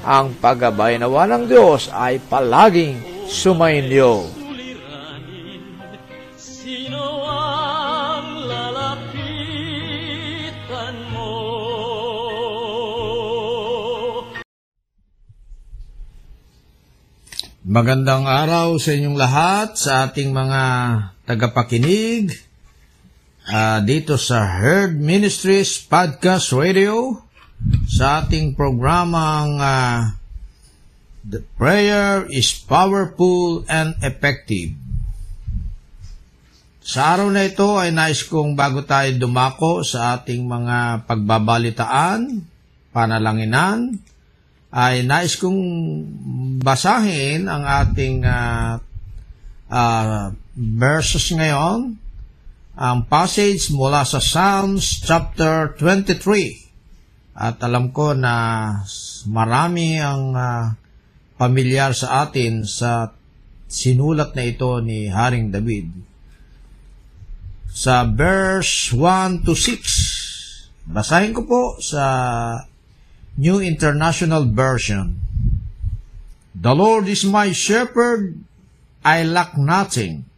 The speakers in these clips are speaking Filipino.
ang paggabay nawa ng Diyos ay palaging sumainyo. Sino ang lalapitan mo? Magandang araw sa inyong lahat, sa ating mga tagapakinig ah, dito sa Herd Ministries Podcast Radio sa ating programang ah, The Prayer is Powerful and Effective. Sa araw na ito ay nais kong bago tayo dumako sa ating mga pagbabalitaan, panalanginan, ay nais kong basahin ang ating ah, ah, verses ngayon, ang passage mula sa Psalms chapter 23. At alam ko na marami ang ah, pamilyar sa atin sa sinulat na ito ni Haring David. Sa verse 1 to 6, basahin ko po sa New International Version. The Lord is my shepherd, I lack nothing.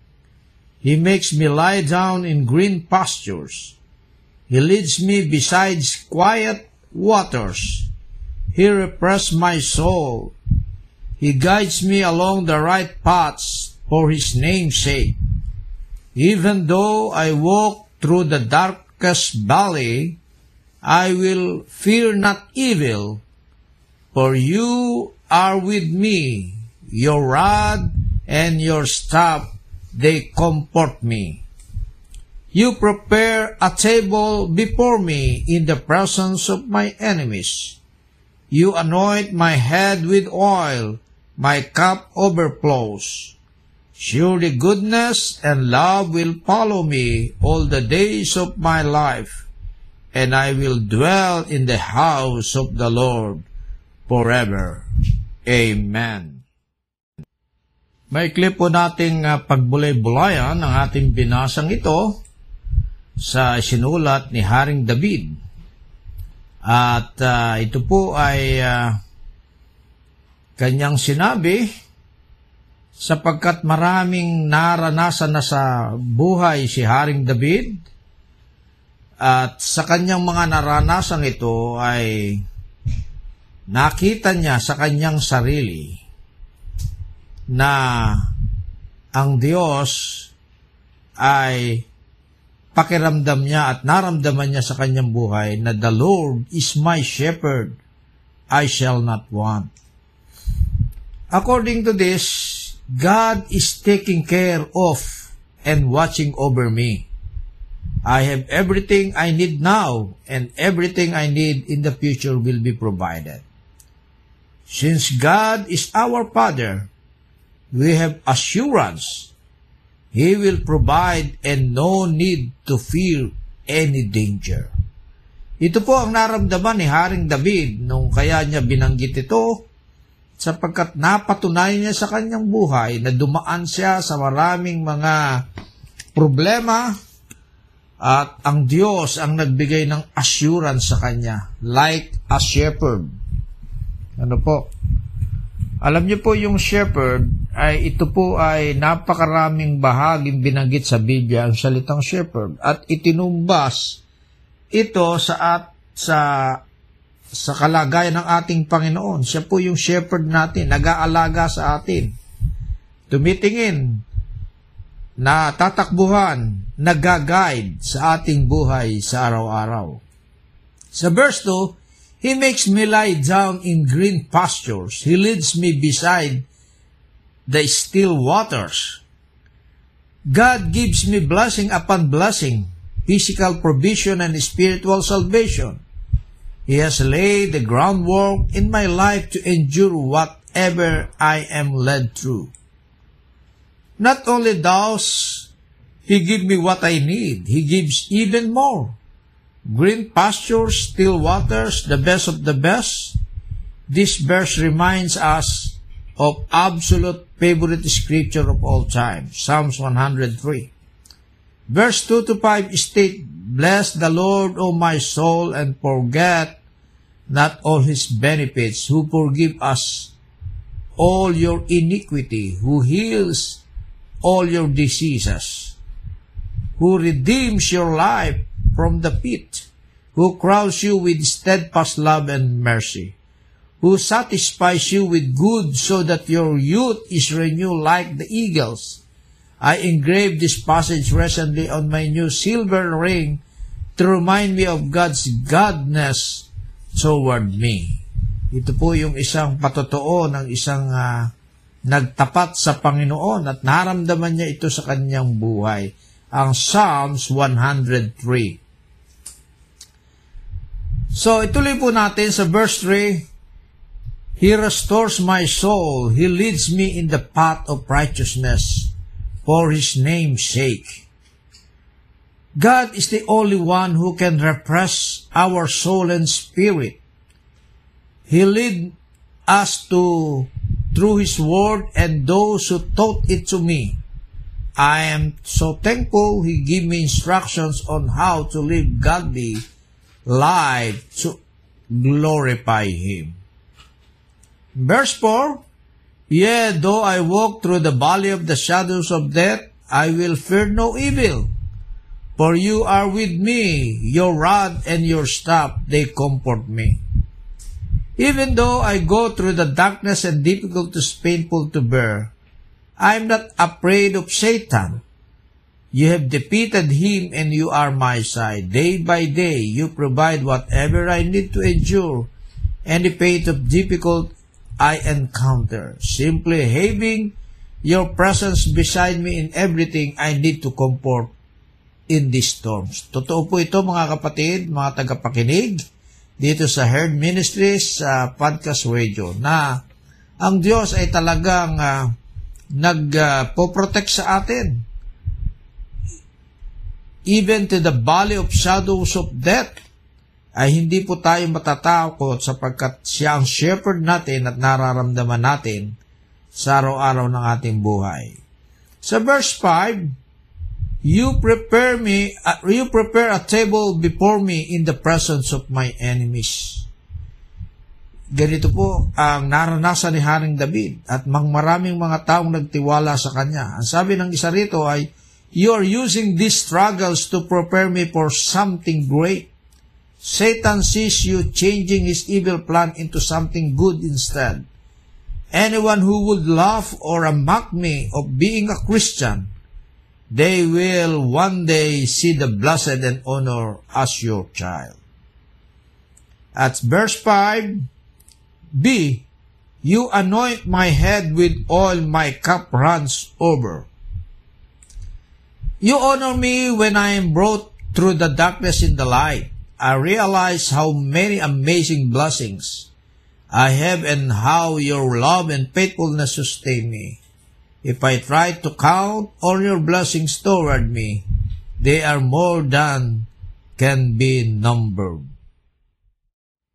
He makes me lie down in green pastures. He leads me beside quiet waters. He refreshes my soul. He guides me along the right paths for his name's sake. Even though I walk through the darkest valley, I will fear not evil, for you are with me. Your rod and your staff, they comfort me. You prepare a table before me in the presence of my enemies. You anoint my head with oil, my cup overflows. Surely goodness and love will follow me all the days of my life, and I will dwell in the house of the Lord forever. Amen. Maikli po nating uh, pagbulay-bulayan ang ating binasang ito sa sinulat ni Haring David. At ah, ito po ay ah, kanyang sinabi sapagkat maraming naranasan na sa buhay si Haring David at sa kanyang mga naranasan ito ay nakita niya sa kanyang sarili na ang Diyos ay pakiramdam niya at naramdaman niya sa kanyang buhay na the Lord is my shepherd, I shall not want. According to this, God is taking care of and watching over me. I have everything I need now, and everything I need in the future will be provided. Since God is our Father, we have assurance He will provide and no need to fear any danger. Ito po ang naramdaman ni Haring David nung kaya niya binanggit ito sapagkat napatunayan niya sa kanyang buhay na dumaan siya sa maraming mga problema at ang Diyos ang nagbigay ng assurance sa kanya like a shepherd. Ano po? Alam niyo po yung shepherd ay ito po ay napakaraming bahaging binanggit sa Biblia ang salitang shepherd at itinumbas ito sa at sa sa kalagayan ng ating Panginoon. Siya po yung shepherd natin, nag-aalaga sa atin. Tumitingin, na tatakbuhan, nag-guide sa ating buhay sa araw-araw. Sa verse 2, He makes me lie down in green pastures. He leads me beside the still waters. God gives me blessing upon blessing, physical provision and spiritual salvation. He has laid the groundwork in my life to endure whatever I am led through. Not only does He give me what I need, He gives even more. Green pastures, still waters, the best of the best. This verse reminds us of absolute favorite scripture of all time, Psalms 103. Verse 2 to 5 state, Bless the Lord, O my soul, and forget not all his benefits, who forgive us all your iniquity, who heals all your diseases, who redeems your life from the pit, who crowns you with steadfast love and mercy, who satisfies you with good so that your youth is renewed like the eagles. I engraved this passage recently on my new silver ring to remind me of God's godness toward me. Ito po yung isang patotoo ng isang uh, nagtapat sa Panginoon at naramdaman niya ito sa kanyang buhay. Ang Psalms 103. So, ituloy po natin sa verse 3. He restores my soul. He leads me in the path of righteousness for His name's sake. God is the only one who can repress our soul and spirit. He lead us to through His word and those who taught it to me. I am so thankful He gave me instructions on how to live godly life to glorify Him. Verse 4, Yea, though I walk through the valley of the shadows of death, I will fear no evil. For you are with me, your rod and your staff, they comfort me. Even though I go through the darkness and difficulties painful to bear, I am not afraid of Satan. You have defeated him and you are my side. Day by day, you provide whatever I need to endure any fate of difficult I encounter. Simply having your presence beside me in everything I need to comfort in these storms. Totoo po ito mga kapatid, mga tagapakinig dito sa Herd Ministries sa uh, Podcast Radio na ang Diyos ay talagang uh, nagpo-protect uh, sa atin even to the valley of shadows of death, ay hindi po tayo matatakot sapagkat siya ang shepherd natin at nararamdaman natin sa araw-araw ng ating buhay. Sa verse 5, You prepare me, uh, you prepare a table before me in the presence of my enemies. Ganito po ang naranasan ni Haring David at mang maraming mga taong nagtiwala sa kanya. Ang sabi ng isa rito ay, You are using these struggles to prepare me for something great. Satan sees you changing his evil plan into something good instead. Anyone who would laugh or mock me of being a Christian, they will one day see the blessed and honor as your child. At verse 5, B, You anoint my head with oil, my cup runs over. You honor me when I am brought through the darkness in the light. I realize how many amazing blessings I have and how your love and faithfulness sustain me. If I try to count all your blessings toward me, they are more than can be numbered.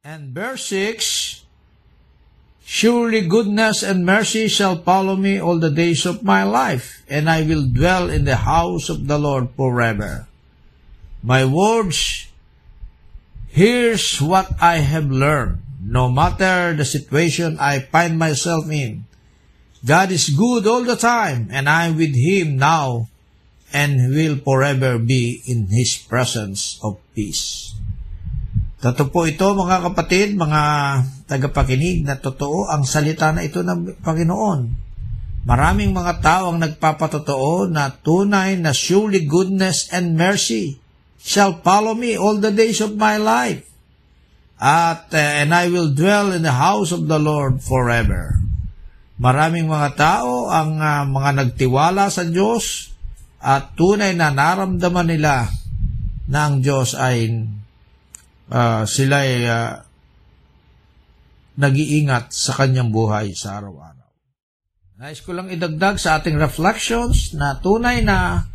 And verse 6 Surely goodness and mercy shall follow me all the days of my life, and I will dwell in the house of the Lord forever. My words, here's what I have learned. No matter the situation I find myself in, God is good all the time, and I'm with Him now and will forever be in His presence of peace. Totoo po ito mga kapatid, mga tagapakinig na totoo ang salita na ito ng Panginoon. Maraming mga tao ang nagpapatotoo na tunay na surely goodness and mercy shall follow me all the days of my life. At uh, and I will dwell in the house of the Lord forever. Maraming mga tao ang uh, mga nagtiwala sa Diyos at tunay na naramdaman nila na ang Diyos ay uh, sila ay uh, nag-iingat sa kanyang buhay sa araw-araw. Nais ko lang idagdag sa ating reflections na tunay na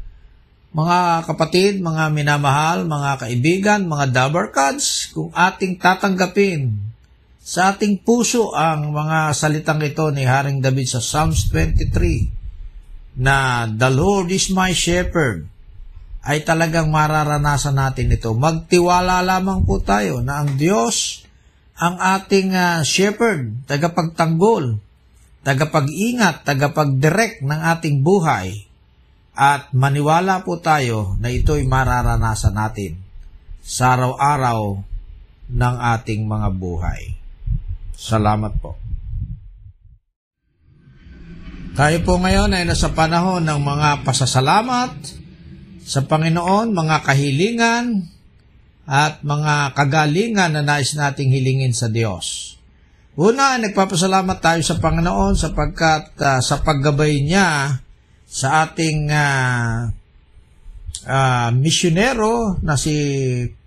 mga kapatid, mga minamahal, mga kaibigan, mga dabarkads, kung ating tatanggapin sa ating puso ang mga salitang ito ni Haring David sa Psalms 23 na The Lord is my shepherd, ay talagang mararanasan natin ito. Magtiwala lamang po tayo na ang Diyos ang ating uh, shepherd, tagapagtanggol, tagapag-ingat, tagapag-direct ng ating buhay. At maniwala po tayo na ito'y mararanasan natin sa araw-araw ng ating mga buhay. Salamat po. Tayo po ngayon ay nasa panahon ng mga pasasalamat, sa Panginoon, mga kahilingan at mga kagalingan na nais nating hilingin sa Diyos. Una, nagpapasalamat tayo sa Panginoon sapagkat uh, sa paggabay niya sa ating uh, uh, misyonero na si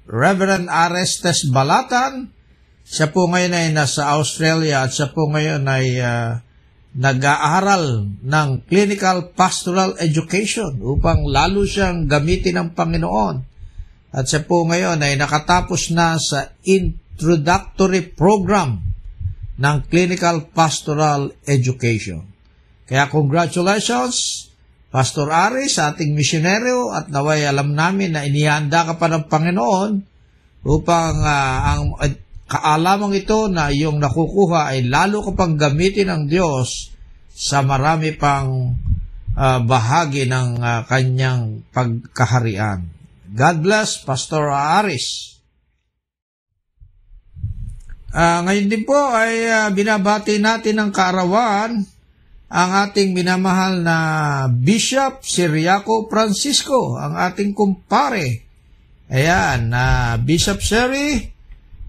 Reverend Arestes Balatan. Siya po ngayon ay nasa Australia at siya po ngayon ay uh, nag-aaral ng clinical pastoral education upang lalo siyang gamitin ng Panginoon. At siya po ngayon ay nakatapos na sa introductory program ng clinical pastoral education. Kaya congratulations, Pastor Ari, sa ating misyonero at naway alam namin na inihanda ka pa ng Panginoon upang uh, ang kaalamang ito na iyong nakukuha ay lalo kapang gamitin ng Diyos sa marami pang uh, bahagi ng uh, kanyang pagkaharian. God bless Pastor Aris. Uh, ngayon din po ay uh, binabati natin ng kaarawan ang ating minamahal na Bishop Siriaco Francisco, ang ating kumpare. Ayan, uh, Bishop Siri,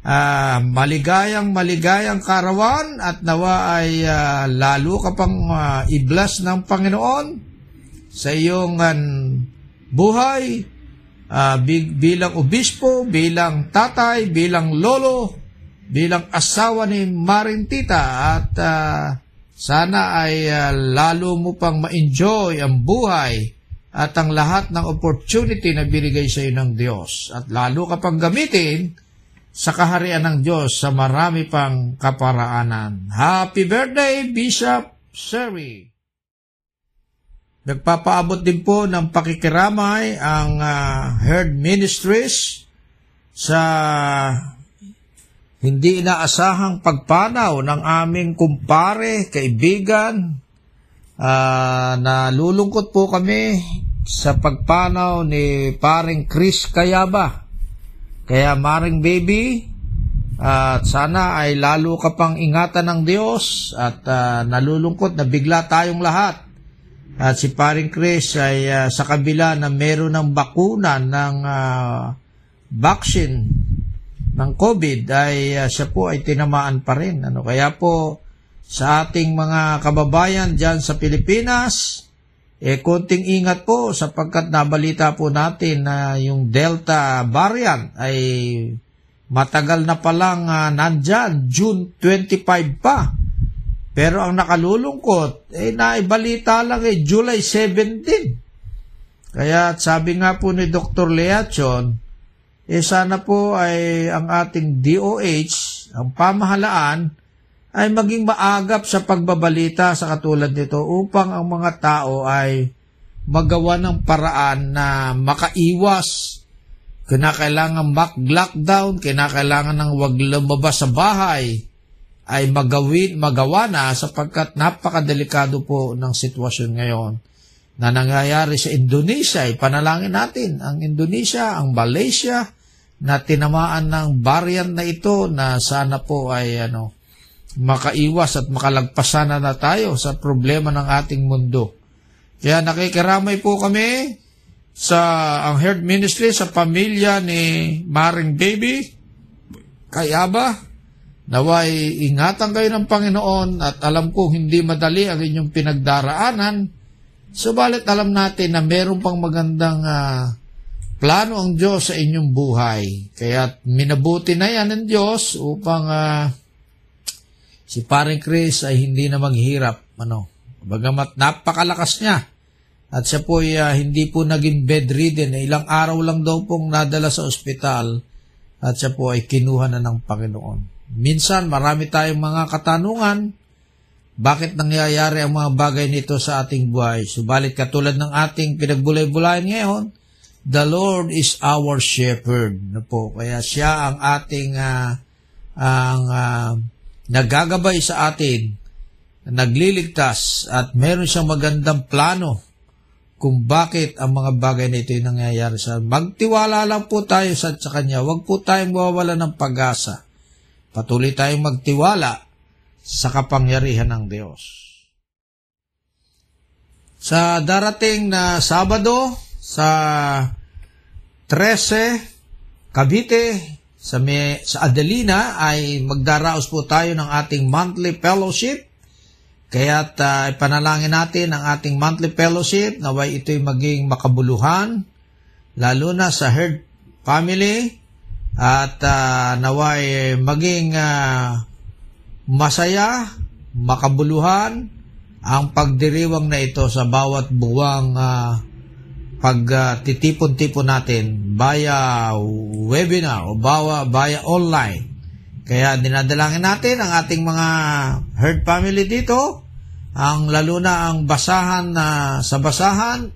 uh, maligayang maligayang karawan at nawa ay uh, lalo ka pang uh, i-bless ng Panginoon sa iyong uh, buhay uh, bilang obispo, bilang tatay, bilang lolo, bilang asawa ni Marintita at uh, sana ay uh, lalo mo pang ma-enjoy ang buhay at ang lahat ng opportunity na binigay sa iyo ng Diyos. At lalo ka pang gamitin sa kaharian ng Diyos sa marami pang kaparaanan. Happy birthday, Bishop Seri! Nagpapaabot din po ng pakikiramay ang uh, Herd Ministries sa hindi inaasahang pagpanaw ng aming kumpare, kaibigan, uh, na lulungkot po kami sa pagpanaw ni paring Chris Kayaba kaya maring baby, at sana ay lalo ka pang ingatan ng Diyos at uh, nalulungkot na bigla tayong lahat. At si paring Chris ay uh, sa kabila na meron ng bakuna ng uh, vaccine ng COVID ay uh, siya po ay tinamaan pa rin. Ano? Kaya po sa ating mga kababayan dyan sa Pilipinas. Eh, konting ingat po sapagkat nabalita po natin na yung Delta variant ay matagal na palang uh, nandyan, June 25 pa. Pero ang nakalulungkot, eh naibalita lang eh, July 17. Kaya sabi nga po ni Dr. Leachon, eh sana po ay ang ating DOH, ang pamahalaan, ay maging maagap sa pagbabalita sa katulad nito upang ang mga tao ay magawa ng paraan na makaiwas kinakailangan mag-lockdown, kinakailangan ng wag lumabas sa bahay, ay magawin, magawa na sapagkat napakadelikado po ng sitwasyon ngayon na nangyayari sa Indonesia. Ipanalangin natin ang Indonesia, ang Malaysia, na tinamaan ng variant na ito na sana po ay ano, makaiwas at makalagpasan na, na tayo sa problema ng ating mundo. Kaya nakikiramay po kami sa ang Heart Ministry sa pamilya ni Maring Baby Kayaba. Naway ingatan kayo ng Panginoon at alam ko hindi madali ang inyong pinagdaraanan. Subalit alam natin na meron pang magandang uh, plano ang Diyos sa inyong buhay. Kaya minabuti na yan ng Diyos upang uh, si Paring Chris ay hindi na maghirap. Ano, bagamat napakalakas niya at siya po ay uh, hindi po naging bedridden. Eh, ilang araw lang daw pong nadala sa ospital at siya po ay kinuha na ng Panginoon. Minsan marami tayong mga katanungan bakit nangyayari ang mga bagay nito sa ating buhay. Subalit katulad ng ating pinagbulay-bulayan ngayon, the Lord is our shepherd. Na po. Kaya siya ang ating uh, ang uh, nagagabay sa atin, nagliligtas at meron siyang magandang plano kung bakit ang mga bagay na ito ay nangyayari sa Magtiwala lang po tayo sa, sa Kanya. Huwag po tayong mawawala ng pag-asa. Patuloy tayong magtiwala sa kapangyarihan ng Diyos. Sa darating na Sabado, sa 13, Cavite, sa, may, sa Adelina, ay magdaraos po tayo ng ating monthly fellowship. Kaya't uh, ipanalangin natin ang ating monthly fellowship naway ito'y maging makabuluhan, lalo na sa herd family, at uh, naway maging uh, masaya, makabuluhan ang pagdiriwang na ito sa bawat buwang uh, pagtitipon-tipon uh, natin via webinar o via, via online. Kaya dinadalangin natin ang ating mga herd family dito, ang lalo na ang basahan na sa basahan,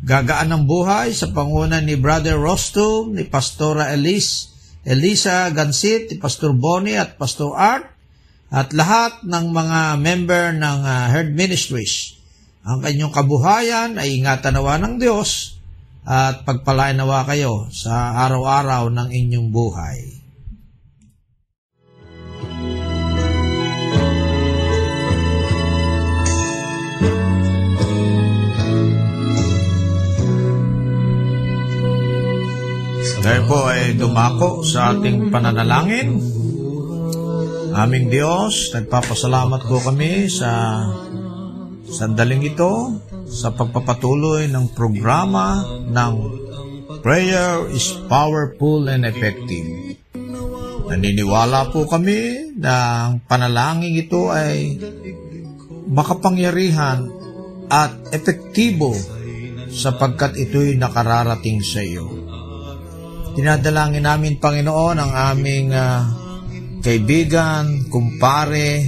gagaan ng buhay sa pangunan ni Brother Rostum, ni Pastora Elise, Elisa Gansit, ni Pastor Bonnie at Pastor Art, at lahat ng mga member ng uh, herd ministries. Ang kanyang kabuhayan ay ingatan nawa ng Diyos at pagpalain nawa kayo sa araw-araw ng inyong buhay. Ngayon po ay dumako sa ating pananalangin. Aming Diyos, nagpapasalamat po kami sa sandaling ito sa pagpapatuloy ng programa ng Prayer is Powerful and Effective. Naniniwala po kami na ang panalangin ito ay makapangyarihan at epektibo sapagkat ito'y nakararating sa iyo. Dinadalangin namin, Panginoon, ang aming uh, kaibigan, kumpare,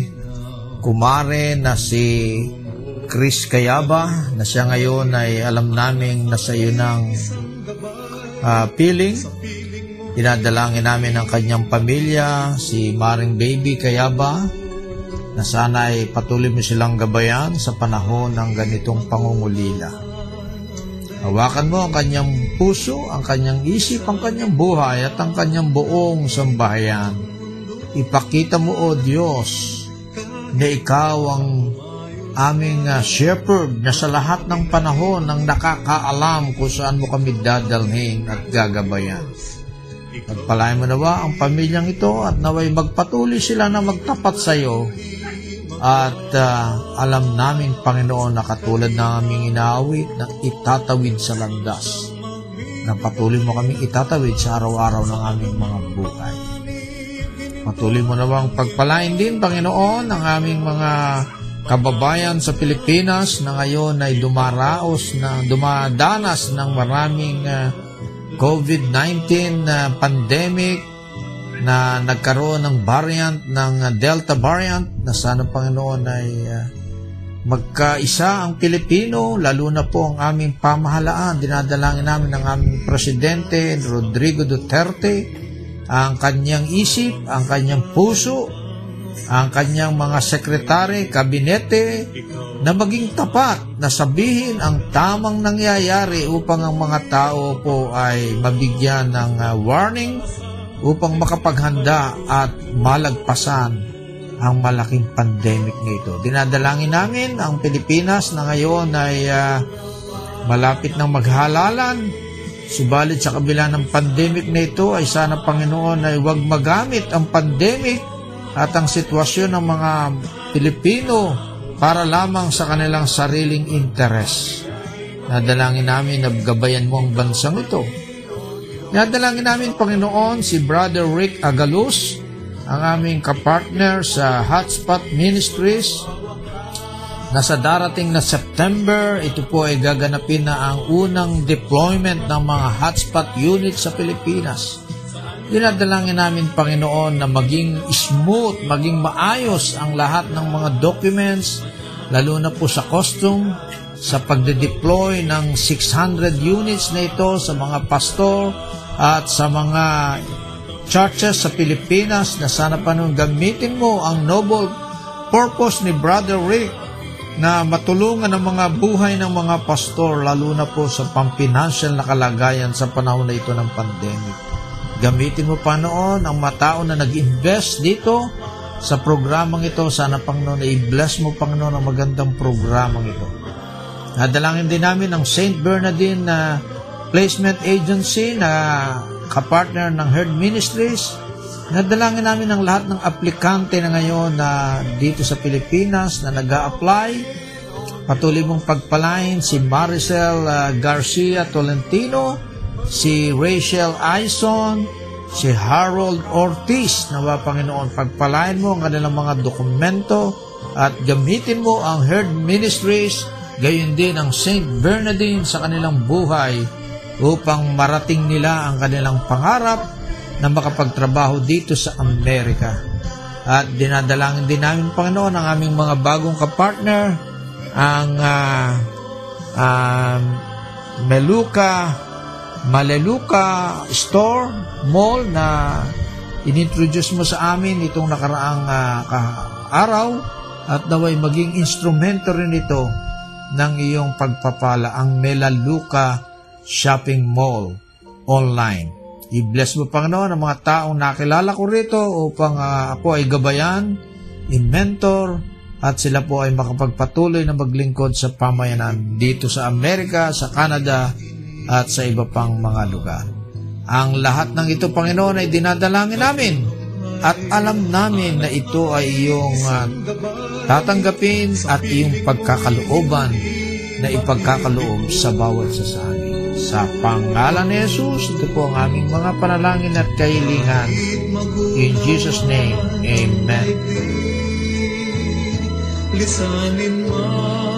kumare na si Chris Kayaba, na siya ngayon ay alam naming nasa iyo ng uh, piling. Dinadalangin namin ang kanyang pamilya, si Maring Baby Kayaba, na sana ay patuloy mo silang gabayan sa panahon ng ganitong pangungulila. Hawakan mo ang kanyang puso, ang kanyang isip, ang kanyang buhay at ang kanyang buong sambahayan. Ipakita mo, O Diyos, na ikaw ang aming uh, shepherd na sa lahat ng panahon nang nakakaalam kung saan mo kami dadalhin at gagabayan. Pagpalain mo nawa ang pamilyang ito at naway magpatuloy sila na magtapat sa iyo At ah, alam namin, Panginoon, na katulad ng aming inaawit na itatawid sa landas na patuloy mo kami itatawid sa araw-araw ng aming mga buhay. Patuloy mo na bang pagpalain din, Panginoon, ang aming mga kababayan sa Pilipinas na ngayon ay dumaraos na dumadanas ng maraming ah, COVID-19 na pandemic na nagkaroon ng variant ng ah, Delta variant na sana Panginoon ay ah, magkaisa ang Pilipino lalo na po ang aming pamahalaan. Dinadalangin namin ng aming presidente Rodrigo Duterte ang kanyang isip ang kanyang puso ang kanyang mga sekretary, kabinete, na maging tapat na sabihin ang tamang nangyayari upang ang mga tao po ay mabigyan ng uh, warning upang makapaghanda at malagpasan ang malaking pandemic nito. Dinadalangin namin ang Pilipinas na ngayon ay uh, malapit ng maghalalan. Subalit sa kabila ng pandemic na ito ay sana Panginoon ay huwag magamit ang pandemic at ang sitwasyon ng mga Pilipino para lamang sa kanilang sariling interes. Nadalangin namin na gabayan mo ang bansang ito. Nadalangin namin, Panginoon, si Brother Rick Agalus, ang aming kapartner sa Hotspot Ministries, na sa darating na September, ito po ay gaganapin na ang unang deployment ng mga hotspot unit sa Pilipinas. Dinadalangin namin, Panginoon, na maging smooth, maging maayos ang lahat ng mga documents, lalo na po sa custom, sa pagde-deploy ng 600 units na ito sa mga pastor at sa mga churches sa Pilipinas na sana pa nung gamitin mo ang noble purpose ni Brother Rick na matulungan ang mga buhay ng mga pastor lalo na po sa pampinansiyal na kalagayan sa panahon na ito ng pandemic. Gamitin mo pa noon ang mga tao na nag-invest dito sa programang ito. Sana Panginoon, i-bless mo Panginoon ang magandang programang ito. Nadalangin din namin ang St. Bernardine na placement agency na kapartner ng Herd Ministries. Nadalangin namin ang lahat ng aplikante na ngayon na dito sa Pilipinas na nag apply Patuloy mong pagpalain si Maricel uh, Garcia Tolentino si Rachel Aison, si Harold Ortiz, nawa Panginoon, pagpalain mo ang kanilang mga dokumento at gamitin mo ang Herd Ministries, gayon din ang St. Bernardine sa kanilang buhay upang marating nila ang kanilang pangarap na makapagtrabaho dito sa Amerika. At dinadalangin din namin, Panginoon, ang aming mga bagong kapartner, ang uh, uh, Meluka Maleluka Store Mall na inintroduce mo sa amin itong nakaraang uh, araw at naway maging instrumento rin ito ng iyong pagpapala ang Melaluka Shopping Mall online. I-bless mo Panginoon ang mga taong nakilala ko rito upang uh, ako ay gabayan, i-mentor, at sila po ay makapagpatuloy na maglingkod sa pamayanan dito sa Amerika, sa Canada, at sa iba pang mga lugar. Ang lahat ng ito, Panginoon, ay dinadalangin namin at alam namin na ito ay iyong uh, tatanggapin at iyong pagkakalooban na ipagkakaloob sa bawat sa sa pangalan ni Jesus, ito po ang aming mga panalangin at kahilingan. In Jesus' name, Amen. Lisanin man